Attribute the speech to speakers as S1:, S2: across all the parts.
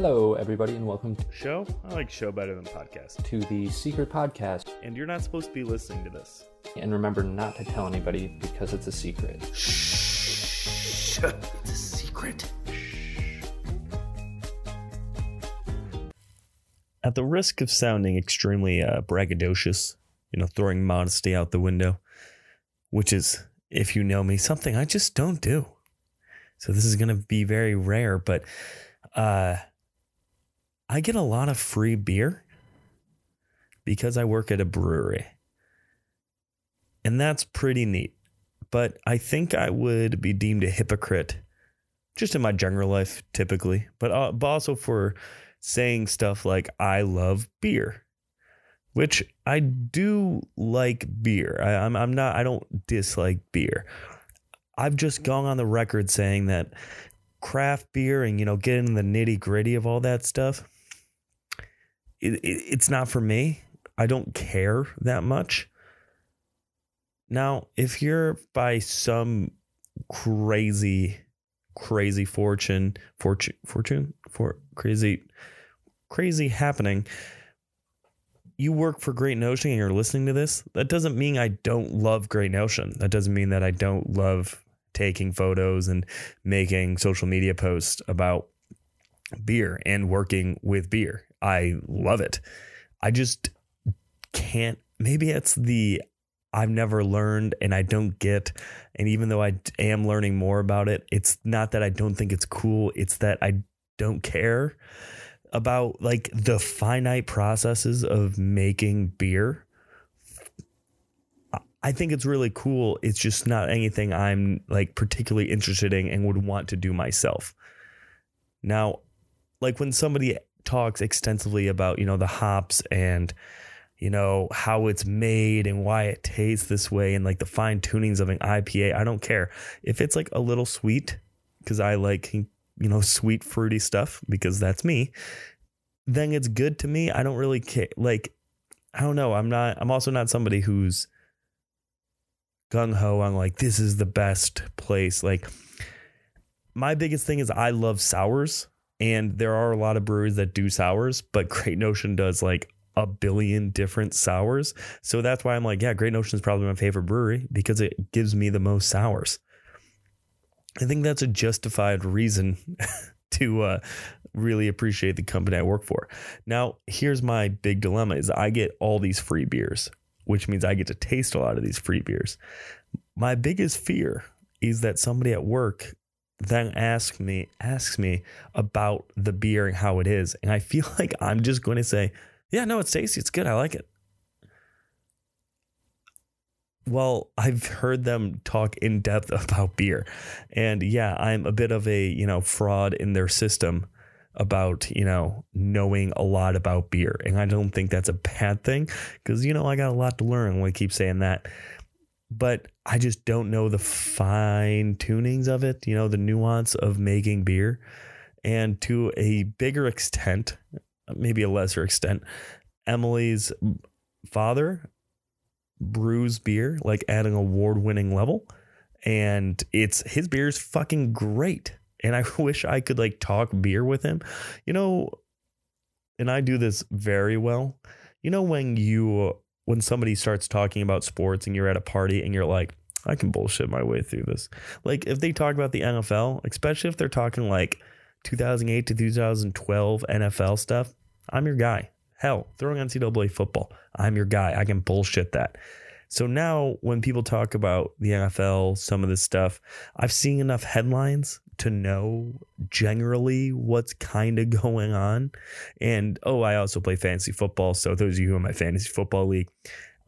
S1: Hello, everybody, and welcome to
S2: Show? I like show better than podcast.
S1: to the Secret Podcast.
S2: And you're not supposed to be listening to this.
S1: And remember not to tell anybody because it's a secret.
S3: Shh. It's a secret.
S2: At the risk of sounding extremely uh, braggadocious, you know, throwing modesty out the window, which is, if you know me, something I just don't do. So this is going to be very rare, but uh, I get a lot of free beer because I work at a brewery. And that's pretty neat. But I think I would be deemed a hypocrite just in my general life, typically, but, uh, but also for saying stuff like, I love beer, which I do like beer. I, I'm, I'm not, I don't dislike beer. I've just gone on the record saying that craft beer and, you know, getting the nitty gritty of all that stuff, it, it, it's not for me. I don't care that much. Now, if you're by some crazy, crazy fortune, fortune, fortune, for crazy, crazy happening, you work for Great Notion and you're listening to this, that doesn't mean I don't love Great Notion. That doesn't mean that I don't love taking photos and making social media posts about beer and working with beer. I love it. I just can't. Maybe it's the I've never learned and I don't get. And even though I am learning more about it, it's not that I don't think it's cool. It's that I don't care about like the finite processes of making beer. I think it's really cool. It's just not anything I'm like particularly interested in and would want to do myself. Now, like when somebody talks extensively about, you know, the hops and you know, how it's made and why it tastes this way and like the fine tunings of an IPA. I don't care. If it's like a little sweet, because I like, you know, sweet, fruity stuff, because that's me, then it's good to me. I don't really care. Like, I don't know. I'm not, I'm also not somebody who's gung ho on like, this is the best place. Like, my biggest thing is I love sours. And there are a lot of breweries that do sours, but Great Notion does like a billion different sours. So that's why I'm like, yeah, Great Notion is probably my favorite brewery because it gives me the most sours. I think that's a justified reason to uh, really appreciate the company I work for. Now, here's my big dilemma is I get all these free beers, which means I get to taste a lot of these free beers. My biggest fear is that somebody at work then asks me asks me about the beer and how it is, and I feel like I'm just going to say, yeah, no, it's tasty. It's good. I like it. Well, I've heard them talk in depth about beer. And yeah, I'm a bit of a, you know, fraud in their system about, you know, knowing a lot about beer. And I don't think that's a bad thing because, you know, I got a lot to learn when I keep saying that. But I just don't know the fine tunings of it, you know, the nuance of making beer. And to a bigger extent, maybe a lesser extent, Emily's father brews beer like at an award winning level. And it's his beer is fucking great. And I wish I could like talk beer with him. You know, and I do this very well. You know, when you, when somebody starts talking about sports and you're at a party and you're like, I can bullshit my way through this. Like if they talk about the NFL, especially if they're talking like 2008 to 2012 NFL stuff, I'm your guy. Hell, throwing on NCAA football, I'm your guy. I can bullshit that. So now when people talk about the NFL, some of this stuff, I've seen enough headlines to know generally what's kind of going on. And oh, I also play fantasy football. So those of you who are in my fantasy football league,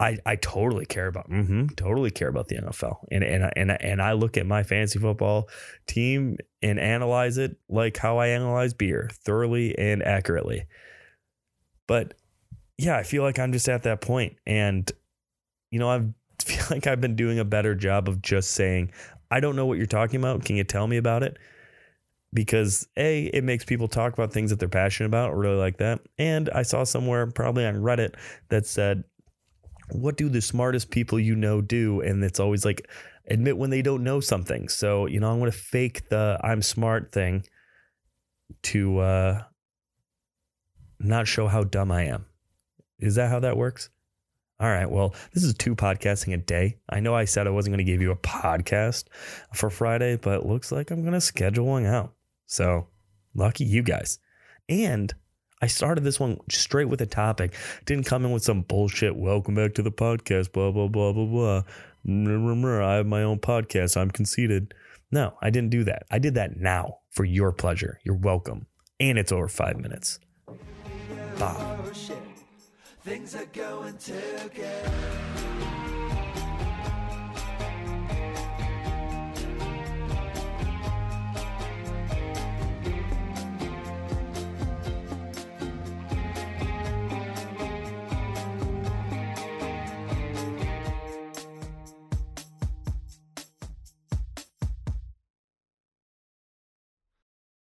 S2: I, I totally care about mm-hmm, totally care about the NFL and and and and I look at my fantasy football team and analyze it like how I analyze beer thoroughly and accurately. But yeah, I feel like I'm just at that point and you know, I feel like I've been doing a better job of just saying, I don't know what you're talking about. Can you tell me about it? Because A, it makes people talk about things that they're passionate about really like that. And I saw somewhere, probably on Reddit, that said, what do the smartest people you know do? And it's always like admit when they don't know something. So, you know, I'm going to fake the I'm smart thing to uh not show how dumb I am. Is that how that works? All right. Well, this is two podcasting a day. I know I said I wasn't going to give you a podcast for Friday, but looks like I'm going to schedule one out. So lucky you guys. And I started this one straight with a topic. Didn't come in with some bullshit. Welcome back to the podcast. Blah blah blah blah blah. I have my own podcast. I'm conceited. No, I didn't do that. I did that now for your pleasure. You're welcome. And it's over five minutes. Bye.
S3: Things are going to get